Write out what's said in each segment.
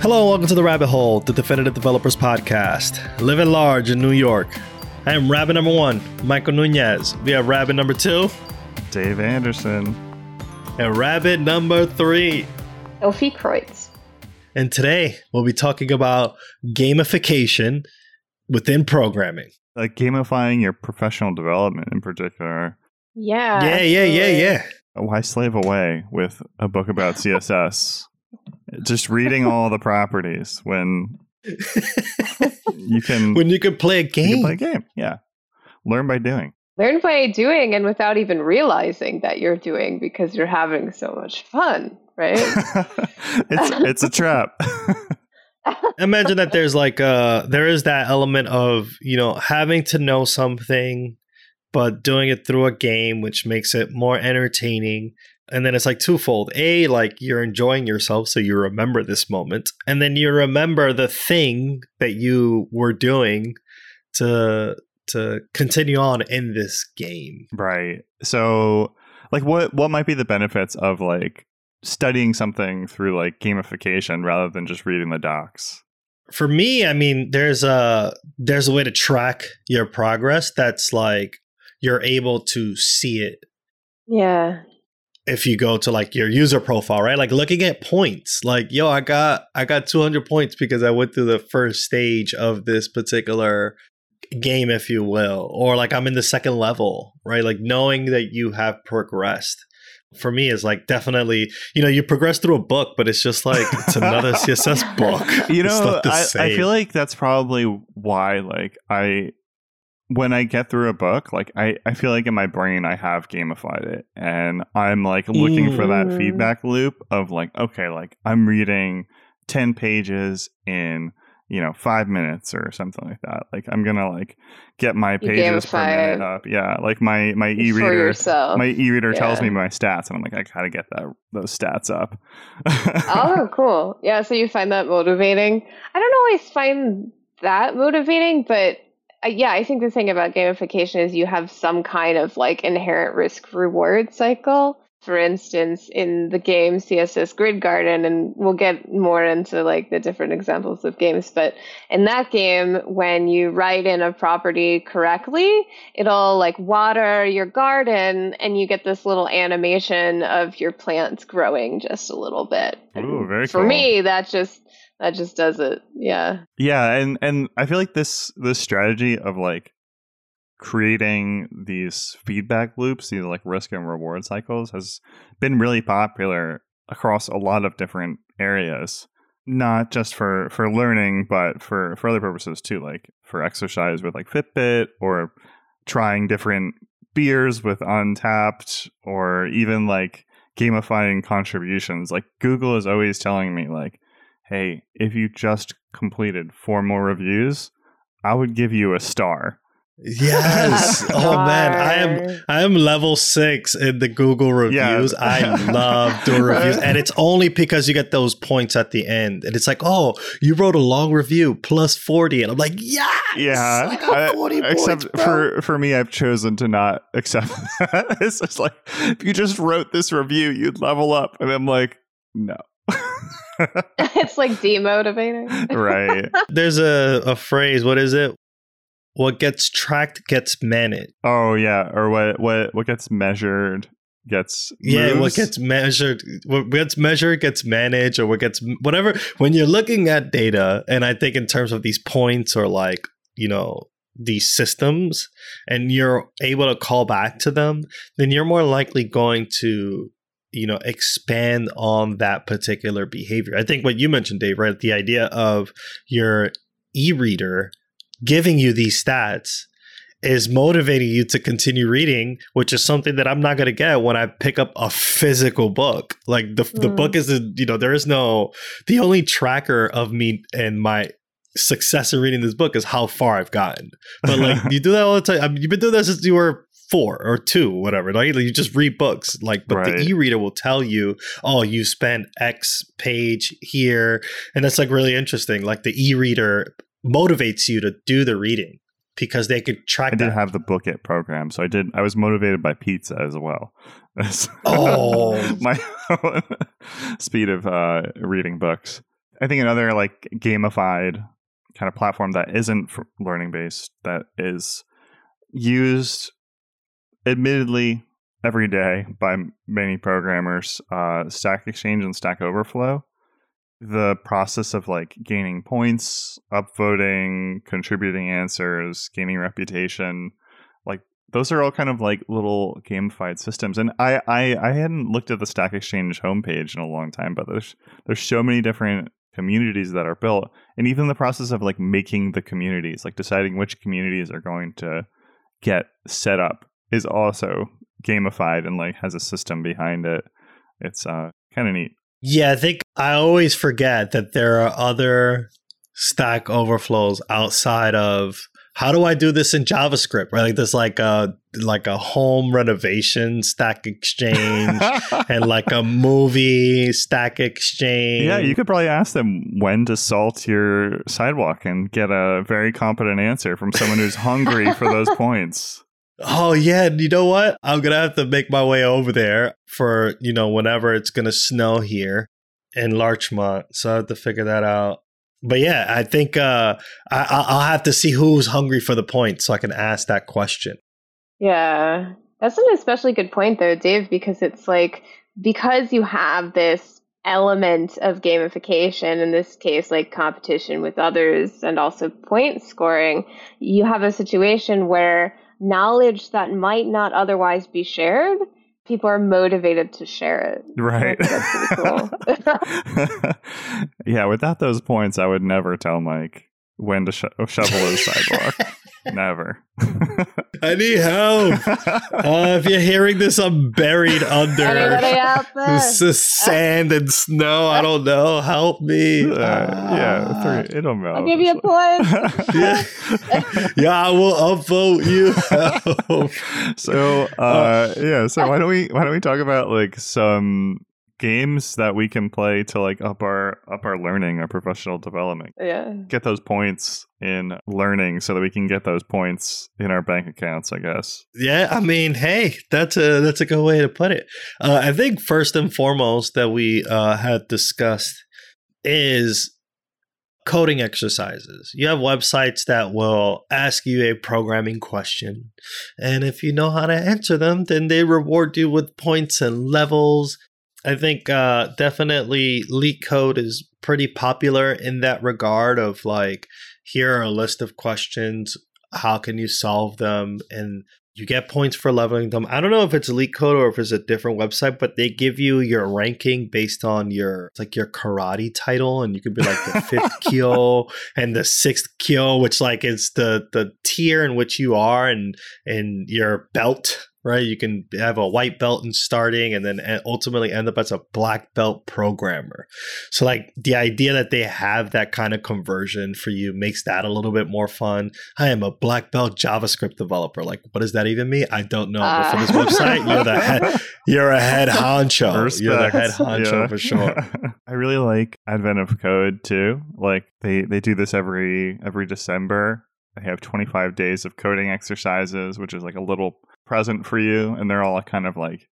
Hello, and welcome to the Rabbit Hole, the Definitive Developers Podcast. Living large in New York. I am Rabbit number one, Michael Nunez. We have Rabbit number two, Dave Anderson. and Rabbit number three. Sophie Creutz. And today we'll be talking about gamification within programming. Like gamifying your professional development in particular. Yeah. yeah, yeah, yeah, yeah. Why slave away with a book about CSS? Just reading all the properties when you can, when you could play a you game. can play a game. Yeah. Learn by doing. Learn by doing and without even realizing that you're doing because you're having so much fun, right? it's it's a trap. Imagine that there's like uh there is that element of, you know, having to know something but doing it through a game which makes it more entertaining. And then it's like twofold. A, like you're enjoying yourself so you remember this moment. And then you remember the thing that you were doing to to continue on in this game. Right. So, like, what what might be the benefits of like studying something through like gamification rather than just reading the docs? for me i mean there's a there's a way to track your progress that's like you're able to see it yeah. If you go to like your user profile right? Like looking at points like yo i got i got 200 points because i went through the first stage of this particular game if you will or like i'm in the second level right? Like knowing that you have progressed. For me is like definitely you know you progress through a book but it's just like it's another css book. You know, I, I feel like that's probably why like I when I get through a book, like I, I feel like in my brain I have gamified it and I'm like looking for that Mm. feedback loop of like, okay, like I'm reading ten pages in, you know, five minutes or something like that. Like I'm gonna like get my pages per minute up. Yeah. Like my my e reader my e-reader tells me my stats and i'm like i gotta get that those stats up oh, cool. Yeah, so you find that motivating. I don't always find that motivating, but yeah, I think the thing about gamification is you have some kind of like inherent risk reward cycle. For instance, in the game CSS Grid Garden, and we'll get more into like the different examples of games, but in that game, when you write in a property correctly, it'll like water your garden and you get this little animation of your plants growing just a little bit. Ooh, very For cool. me, that just that just does it. Yeah. yeah and and i feel like this this strategy of like creating these feedback loops these like risk and reward cycles has been really popular across a lot of different areas not just for for learning but for for other purposes too like for exercise with like fitbit or trying different beers with Untappd or even like gamifying contributions like google is always telling me like hey if you just completed four more reviews i would give you a star Yes. oh man, I am I am level six in the Google reviews. Yeah. I love doing reviews, and it's only because you get those points at the end, and it's like, oh, you wrote a long review plus forty, and I'm like, yes, yeah I got I- forty except points, bro. for for me i've chosen to not accept that it's just like if you just wrote this review you'd level up and i'm like no it's like demotivating. right There's a a phrase. What is it? What gets tracked gets managed. oh yeah or what what what gets measured gets Yeah, what gets measured, what gets measured gets managed, or what gets whatever. When you're looking at data, and I think in terms of these points or like you know these systems, and you're able to call back to them, then you're more likely going to you know expand on that particular behavior. I think what you mentioned, Dave, right? The idea of your e-reader giving you these stats is motivating you to continue reading, which is something that I'm not going to get when I pick up a physical book. Like the the Mm. book is, you know, there is no the only tracker of me and my success in reading this book is how far I've gotten. But like you do that all the time. I mean, you've been doing that since you were four or two, whatever. Like you just read books. Like, but Right. the e-reader will tell you, oh, you spent X page here, and that's like really interesting. Like the e-reader motivates you to do the reading because they could track I did that. have the book it program, so I did. I was motivated by pizza as well. Oh. my own speed of uh, reading books. I think another like gamified kind of platform that isn't learning based that is used admittedly every day by many programmers uh, stack exchange and stack overflow the process of like gaining points upvoting contributing answers gaining reputation like those are all kind of like little gamified systems. And I, I i hadn't looked at the stack exchange homepage in a long time but there's there's so many different communities that are built. And even the process of like making the communities like deciding which communities are going to get set up is also gamified and like has a system behind it it's uh kind of neat yeah i think i always forget that there are other stack overflows outside of how do I do this in JavaScript? Right, like there's like a like a home renovation stack exchange and like a movie stack exchange. Yeah, you could probably ask them when to salt your sidewalk and get a very competent answer from someone who's hungry for those points. Oh yeah, you know what? I'm gonna have to make my way over there for you know whenever it's gonna snow here in Larchmont, so I have to figure that out but yeah, I think uh, I, will have to see who's hungry for the point so I can ask that question. Yeah, that's an especially good point though, Dave, because it's like because you have this element of gamification in this case like competition with others and also point scoring you have a situation where knowledge that might not otherwise be shared people are motivated to share it. Right. Cool. yeah, without those points, I would never tell Mike when to sh- shovel his sidewalk. Never. I need help. Uh, if you're hearing this, I'm buried under this is sand and snow. I don't know. Help me. Uh, yeah, three, it'll melt. I'll give you a point. yeah. yeah, I will upvote you. so, uh, yeah. So why don't we why don't we talk about like some games that we can play to like up our up our learning, our professional development. Yeah. Get those points in learning so that we can get those points in our bank accounts, I guess. Yeah, I mean, hey, that's a that's a good way to put it. Uh, I think first and foremost that we uh, had discussed is coding exercises. You have websites that will ask you a programming question. And if you know how to answer them, then they reward you with points and levels I think uh, definitely LeetCode is pretty popular in that regard of like, here are a list of questions. How can you solve them? And you get points for leveling them. I don't know if it's LeetCode or if it's a different website, but they give you your ranking based on your like your karate title, and you could be like the fifth kyu and the sixth kyu, which like is the the tier in which you are and and your belt right? You can have a white belt in starting and then ultimately end up as a black belt programmer. So, like, the idea that they have that kind of conversion for you makes that a little bit more fun. I am a black belt JavaScript developer. Like, what does that even mean? I don't know. Uh. But for this uh. website, you're the head, you're a head honcho. Respect. You're the head honcho yeah. for sure. I really like Advent of Code too. Like, they, they do this every every December. They have 25 days of coding exercises, which is like a little present for you, and they're all kind of like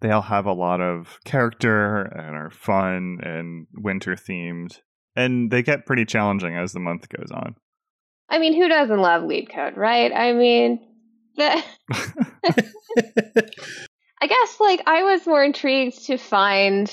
they all have a lot of character and are fun and winter themed, and they get pretty challenging as the month goes on. I mean, who doesn't love LeetCode, right? I mean, the I guess like I was more intrigued to find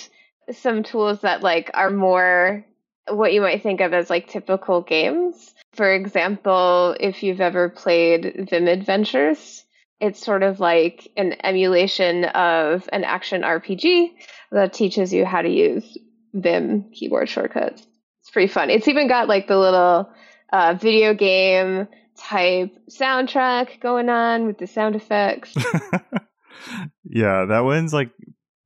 some tools that like are more what you might think of as like typical games. For example, if you've ever played Vim Adventures, it's sort of like an emulation of an action RPG that teaches you how to use Vim keyboard shortcuts. It's pretty fun. It's even got like the little uh, video game type soundtrack going on with the sound effects. yeah, that one's like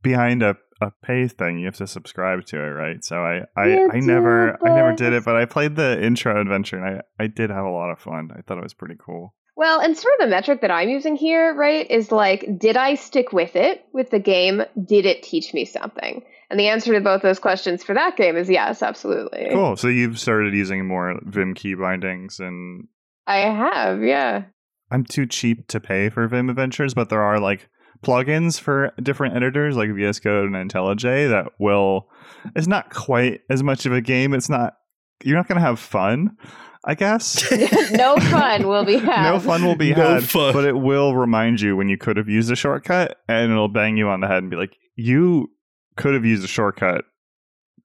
behind a, a pay thing. You have to subscribe to it, right? So I I, I never I never did it, but I played the intro adventure and I, I did have a lot of fun. I thought it was pretty cool. Well, and sort of the metric that I'm using here, right, is like, did I stick with it with the game? Did it teach me something? And the answer to both those questions for that game is yes, absolutely. Cool. So you've started using more Vim key bindings and I have, yeah. I'm too cheap to pay for Vim Adventures, but there are like plugins for different editors like VS Code and IntelliJ that will. It's not quite as much of a game. It's not. You're not going to have fun. I guess. no fun will be had. No fun will be No had. fun. But it will remind you when you could have used a shortcut and it'll bang you on the head and be like, you could have used a shortcut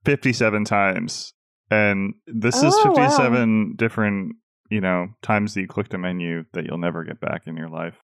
57 times. And this is Oh, wow. 57 different, you know, times that you clicked a menu that you'll never get back in your life.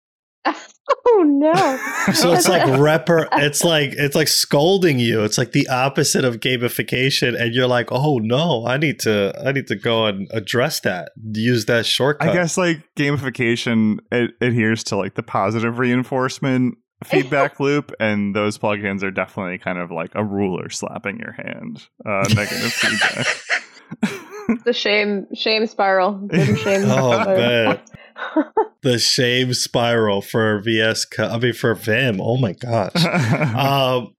oh no. So it's like repar it's like it's like scolding you. It's like the opposite of gamification and you're like, "Oh no, I need to I need to go and address that. Use that shortcut." I guess like gamification it adheres to like the positive reinforcement feedback loop, and those plugins are definitely kind of like a ruler slapping your hand. Uh, negative feedback. the shame shame spiral. Shame Oh, spiral. the shame spiral for VS Co- I mean for Vim. Oh my gosh. um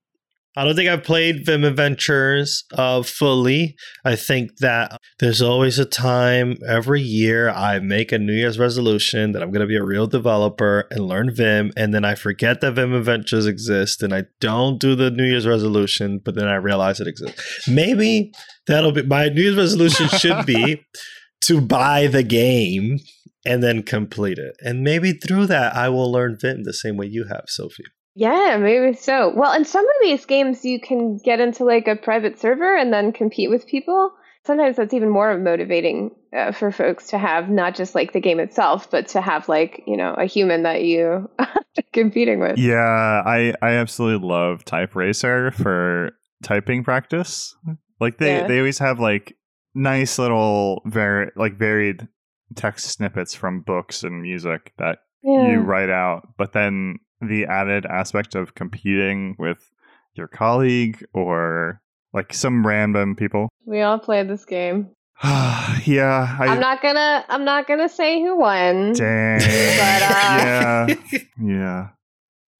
I don't think I've played Vim Adventures uh, fully. I think that there's always a time every year I make a New Year's resolution that I'm going to be a real developer and learn Vim, and then I forget that Vim Adventures exist, and I don't do the New Year's resolution, but then I realize it exists. Maybe that'll be my New Year's resolution should be to buy the game and then complete it, and maybe through that I will learn Vim the same way you have, Sophie. Yeah, maybe so. Well, in some of these games, you can get into like a private server and then compete with people. Sometimes that's even more motivating uh, for folks to have not just like the game itself, but to have like you know a human that you are competing with. Yeah, I I absolutely love Type Racer for typing practice. Like they Yeah. they always have like nice little vari- like varied text snippets from books and music that Yeah. you write out, but then the added aspect of competing with your colleague or like some random people. We all played this game. yeah, I I'm not gonna. I'm not gonna say who won. dang. But, uh, yeah. Yeah.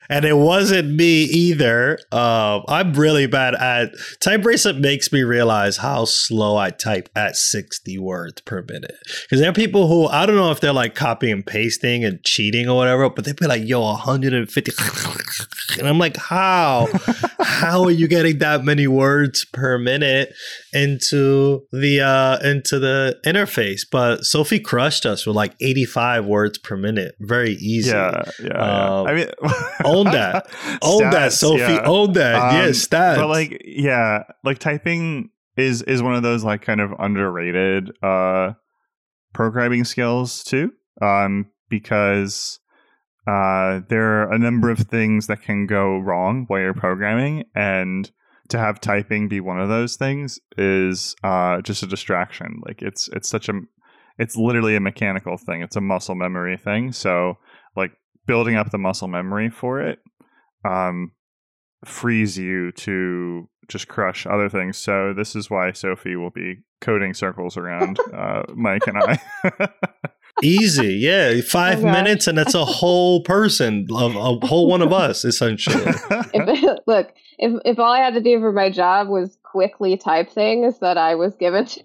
And it wasn't me either. Um, I'm really bad at type racer. Makes me realize how slow I type at 60 words per minute. Because there are people who I don't know if they're like copying and pasting and cheating or whatever, but they'd be like, "Yo, 150," and I'm like, "How? how are you getting that many words per minute into the uh into the interface?" But Sophie crushed us with like 85 words per minute, very easy. Yeah, yeah, Uh, yeah. I mean, own that. Own that, Sophie. yeah. Own that. Um, yeah, stats. But like, yeah, like typing is is one of those like kind of underrated uh programming skills too. Um, because uh there are a number of things that can go wrong while you're programming, and to have typing be one of those things is uh just a distraction. Like it's it's such a it's literally a mechanical thing. It's a muscle memory thing. So building up the muscle memory for it um frees you to just crush other things. So this is why Sophie will be coding circles around uh, Mike and I. Easy. Yeah. Five Oh, minutes and that's a whole person, a, a whole one of us, essentially. If, look, if if all I had to do for my job was quickly type things that I was given to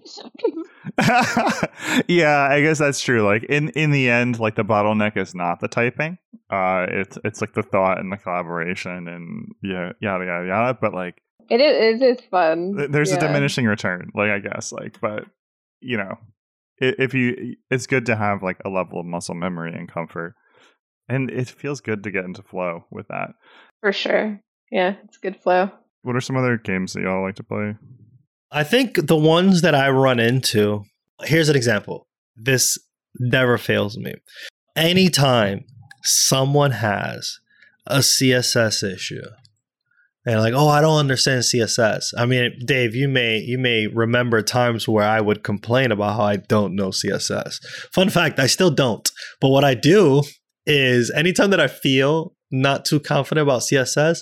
yeah, I guess that's true. Like in in the end, like the bottleneck is not the typing. Uh, it's it's like the thought and the collaboration and yeah, yada yada yada. But like it is it is fun. th- there's a diminishing return. Like I guess like, but you know, i- if you, it's good to have like a level of muscle memory and comfort, and it feels good to get into flow with that. for sure. Yeah, it's good flow. What are some other games that y'all like to play? I think the ones that I run into, here's an example. This never fails me. Anytime someone has a CSS issue, and like, oh, I don't understand CSS. I mean, Dave, you may you may remember times where I would complain about how I don't know CSS. Fun fact, I still don't. But what I do is anytime that I feel not too confident about CSS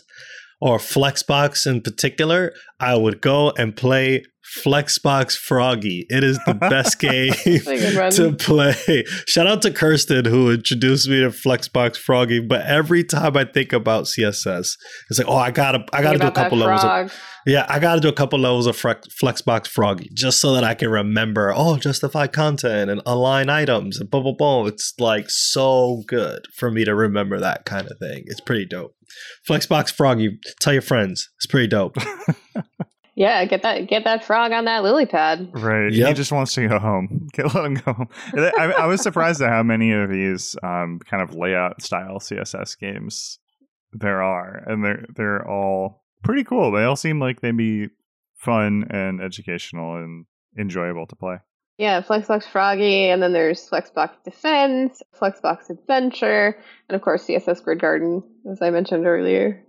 or Flexbox in particular, I would go and play Flexbox Froggy. It is the best game to play. Shout out to Kirsten who introduced me to Flexbox Froggy. But every time I think about CSS, it's like, oh, I gotta, I gotta do a couple levels. Of, yeah, I gotta do a couple levels of Flexbox Froggy just so that I can remember. Oh, justify content and align items and blah blah blah. It's like so good for me to remember that kind of thing. It's pretty dope. Flexbox Froggy, tell your friends. It's pretty dope. Yeah, get that get that frog on that lily pad. Right. Yep. He just wants to go home. Get let him go home. I, I, was surprised at how many of these um, kind of layout style CSS games there are, and they're they're all pretty cool. They all seem like they'd be fun and educational and enjoyable to play. Yeah, Flexbox Froggy, and then there's Flexbox Defense, Flexbox Adventure, and of course CSS Grid Garden, as I mentioned earlier.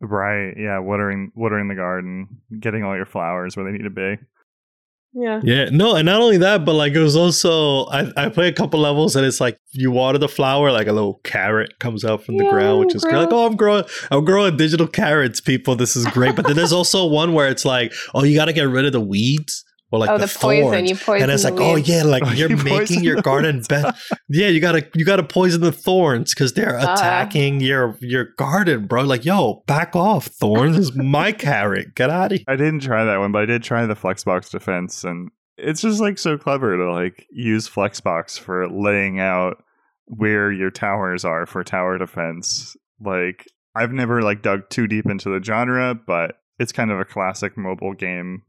Right. Yeah. Watering watering the garden, getting all your flowers where they need to be. Yeah. Yeah. No, and not only that, but like it was also I, I play a couple levels and it's like you water the flower, like a little carrot comes out from the yeah, ground, which oh, is great. like, oh, I'm growing I'm growing digital carrots, people. This is great. But then there's also one where it's like, oh, you gotta get rid of the weeds or like oh, the, the poison you poison and it's like oh yeah like oh, you're you making your garden better. Yeah you gotta you gotta poison the thorns because they're uh, attacking your your garden bro. Like yo back off. Thorns is my carrot. Get out of here. I didn't try that one but i did try the flexbox defense and it's just like so clever to like use flexbox for laying out where your towers are for tower defense. Like i've never like dug too deep into the genre but it's kind of a classic mobile game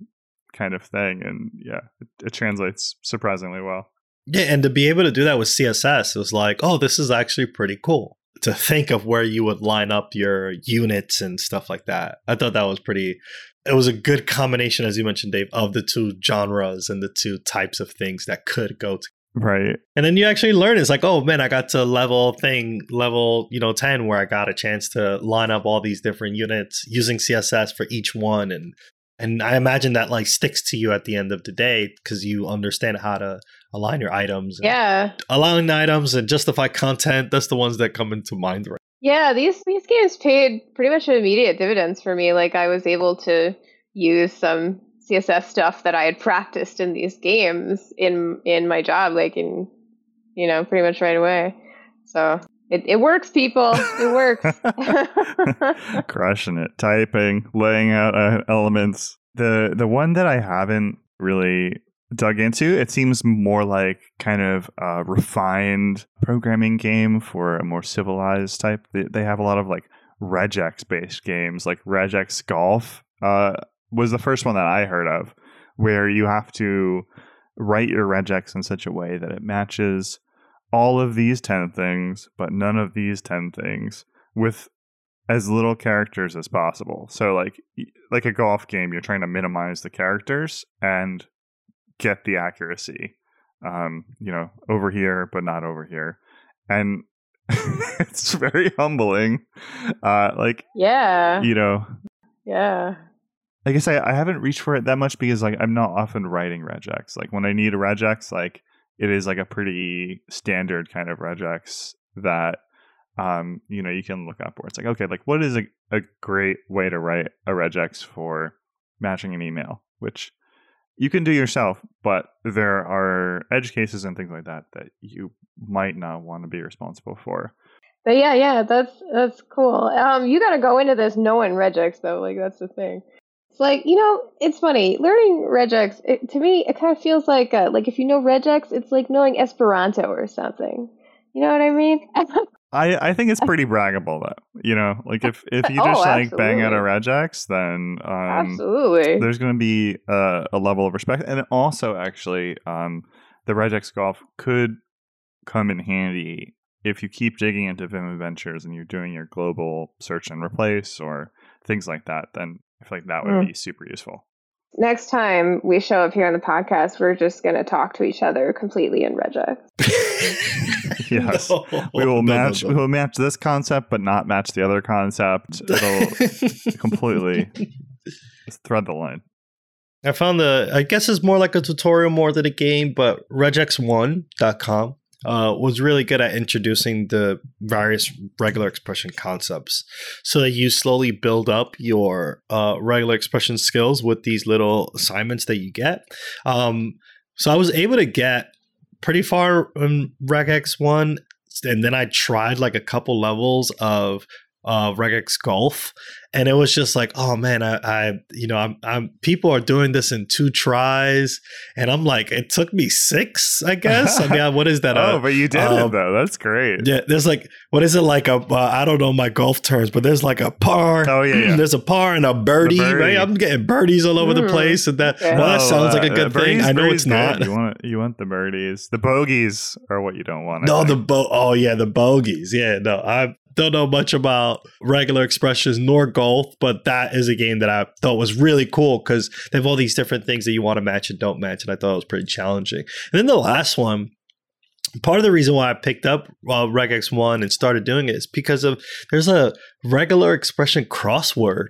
kind of thing. And yeah, it, it translates surprisingly well. Yeah, and to be able to do that with CSS it was like, oh, this is actually pretty cool. To think of where you would line up your units and stuff like that. I thought that was pretty it was a good combination, as you mentioned, Dave, of the two genres and the two types of things that could go to Right. And then you actually learn it's like, oh man, I got to level thing, level, you know, 10 where I got a chance to line up all these different units using CSS for each one and and I imagine that like sticks to you at the end of the day because you understand how to align your items. Yeah, aligning items and justify content. That's the ones that come into mind, right? Yeah, these these games paid pretty much immediate dividends for me. Like I was able to use some CSS stuff that I had practiced in these games in in my job, like in you know pretty much right away. So it, it works, people. It works. Crushing it. Typing, laying out uh, elements. The the one that I haven't really dug into, it seems more like kind of a refined programming game for a more civilized type. They, they have a lot of like regex based games, like regex golf. Uh, was the first one that I heard of, where you have to write your regex in such a way that it matches all of these 10 things, but none of these 10 things with as little characters as possible. So like like a golf game, you're trying to minimize the characters and get the accuracy. Um, you know, over here but not over here. And it's very humbling. Uh like Yeah. You know. Yeah. I guess I, I haven't reached for it that much because like I'm not often writing regex. Like when I need a regex, like it is like a pretty standard kind of regex that um, you know you can look up where it's like okay like what is a, a great way to write a regex for matching an email which you can do yourself but there are edge cases and things like that that you might not want to be responsible for. But yeah yeah that's that's cool. Um you got to go into this knowing regex though like that's the thing like you know, it's funny learning regex. It, to me, it kind of feels like uh, like if you know regex, it's like knowing Esperanto or something. You know what I mean? I, I think it's pretty braggable though. You know, like if, if you oh, just oh, like bang out a regex, then um, absolutely there's going to be a, a, level of respect, and also actually, um, the regex golf could come in handy if you keep digging into Vim Adventures and you're doing your global search and replace or things like that. Then I feel like that would mm. be super useful. Next time we show up here on the podcast, we're just going to talk to each other completely in regex. yes, no, we will no, match. No, we will match this concept, but not match the other concept. It'll completely thread the line. I found the. I guess it's more like a tutorial more than a game, but regex1.com uh, was really good at introducing the various regular expression concepts so that you slowly build up your uh, regular expression skills with these little assignments that you get. Um, so I was able to get pretty far in regex 1 and then I tried like a couple levels of uh, regex golf and it was just like oh man I, I you know I'm, I'm people are doing this in two tries. And i'm like it took me six i guess? I mean what is that oh uh, but you did um, it though. That's great. yeah there's like what is it like a uh, I don't know my golf terms but there's like a par oh yeah, yeah. there's a par and a birdie, birdie, right? i'm getting birdies all over mm. the hmm. place and that well that sounds like a uh, good thing. I know it's not. You want you want the birdies. The bogeys are what you don't want no the bo oh yeah the bogeys. Yeah no i don't know much about regular expressions nor golf, but that is a game that I thought was really cool because they have all these different things that you want to match and don't match, and I thought it was pretty challenging. And then the last one, part of the reason why I picked up uh, regex one and started doing it is because of there's a regular expression crossword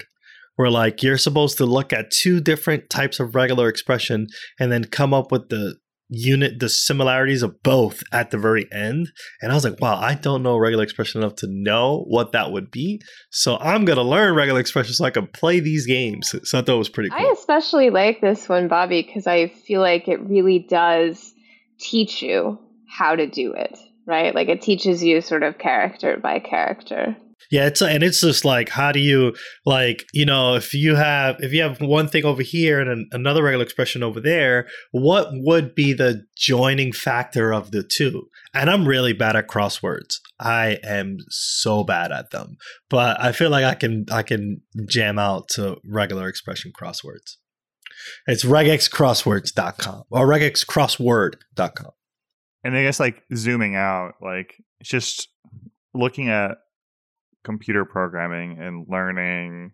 where like you're supposed to look at two different types of regular expression and then come up with the unit the similarities of both at the very end. And i was like wow i don't know regular expression enough to know what that would be. So i'm gonna learn regular expression so i can play these games. So i thought it was pretty cool. i especially like this one bobby because i feel like it really does teach you how to do it right? Like it teaches you sort of character by character yeah, it's and it's just like how do you like you know if you have if you have one thing over here and an, another regular expression over there, what would be the joining factor of the two? And I'm really bad at crosswords. I am so bad at them, but I feel like I can I can jam out to regular expression crosswords. It's regexcrosswords.com or regexcrossword.com. And I guess like zooming out, like it's just looking at computer programming and learning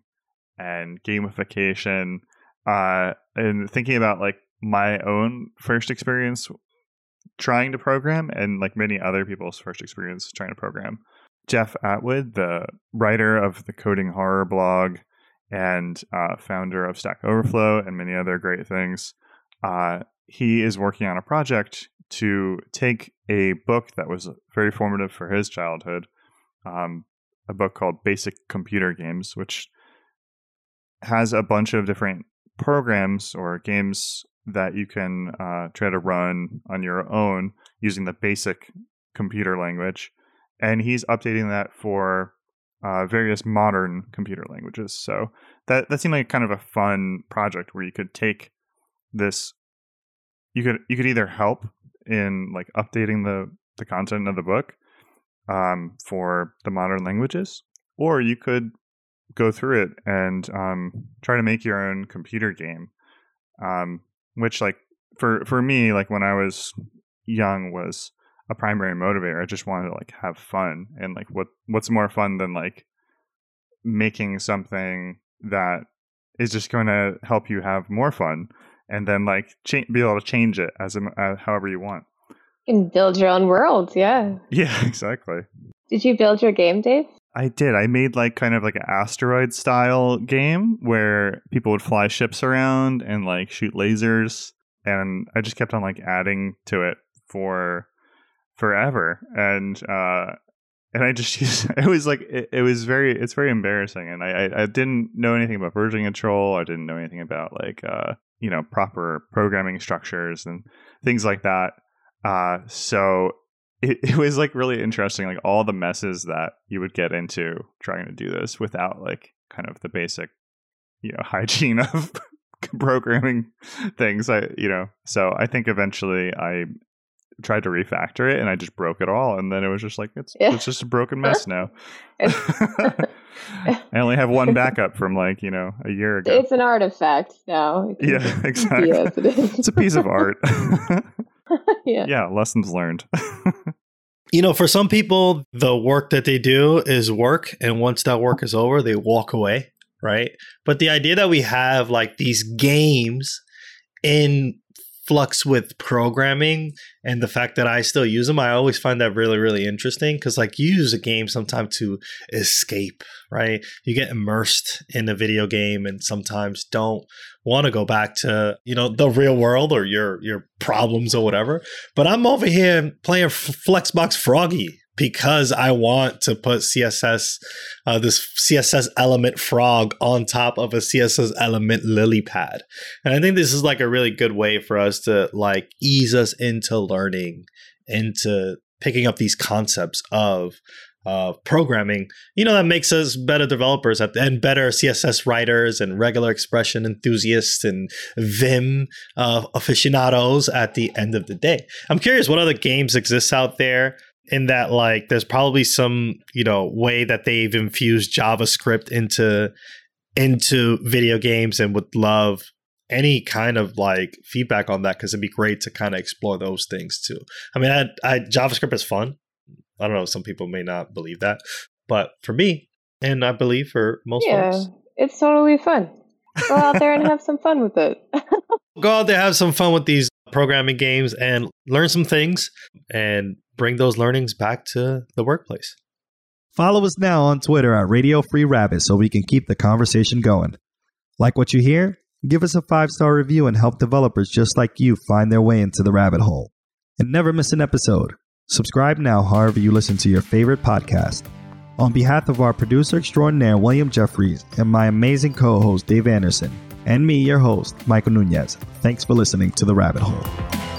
and gamification uh, and thinking about like my own first experience trying to program and like many other people's first experience trying to program. Jeff atwood the writer of the coding horror blog and uh, founder of stack overflow and many other great things uh, he is working on a project to take a book that was very formative for his childhood um, a book called Basic Computer Games, which has a bunch of different programs or games that you can uh, try to run on your own using the basic computer language. And he's updating that for uh, various modern computer languages. So that that seemed like kind of a fun project where you could take this. You could you could either help in like updating the the content of the book, um, for the modern languages, or you could go through it and um, try to make your own computer game. Um, which, like for for me, like when I was young, was a primary motivator. I just wanted to like have fun, and like what what's more fun than like making something that is just going to help you have more fun, and then like cha- be able to change it as uh, however you want. You can build your own world, yeah. Yeah, exactly. Did you build your game, Dave? I did. I made like kind of like an asteroid style game where people would fly ships around and like shoot lasers and I just kept on like adding to it for forever and uh and I just used it was like it, it was very it's very embarrassing and I, I, I didn't know anything about version control I didn't know anything about like uh you know proper programming structures and things like that uh, so it, it was like really interesting, like all the messes that you would get into trying to do this without like kind of the basic, you know, hygiene of programming things. I, you know, so I think eventually I tried to refactor it and I just broke it all. And then it was just like, it's, yeah. it's just a broken mess now. I only have one backup from like, you know, a year ago. It's an artifact now. Yeah, exactly. Yes, it is. it's a piece of art. yeah. Yeah, lessons learned. you know, for some people, the work that they do is work. And once that work is over, they walk away. Right. But the idea that we have like these games in flux with programming and the fact that I still use them, I always find that really, really interesting because, like, you use a game sometimes to escape, right? You get immersed in a video game and sometimes don't want to go back to, you know, the real world or your your problems or whatever. But I'm over here playing Flexbox Froggy, because I want to put CSS, uh, this CSS element frog on top of a CSS element lily pad. And I think this is like a really good way for us to like ease us into learning, into picking up these concepts of uh, programming, you know, that makes us better developers and better CSS writers and regular expression enthusiasts and Vim uh, aficionados at the end of the day. I'm curious what other games exist out there in that like there's probably some you know way that they've infused javascript into into video games and would love any kind of like feedback on that because it'd be great to kind of explore those things too. I mean I, I javascript is fun. I don't know some people may not believe that but for me and i believe for most yeah folks. it's totally fun. Go out there and have some fun with it. Go out there have some fun with these programming games and learn some things and bring those learnings back to the workplace. Follow us now on Twitter at Radio Free Rabbit so we can keep the conversation going. Like what you hear? Give us a five star review and help developers just like you find their way into the rabbit hole. And never miss an episode. Subscribe now, however, you listen to your favorite podcast. On behalf of our producer extraordinaire, William Jeffries, and my amazing co host, Dave Anderson, and me, your host, Michael Nunez, thanks for listening to The Rabbit Hole.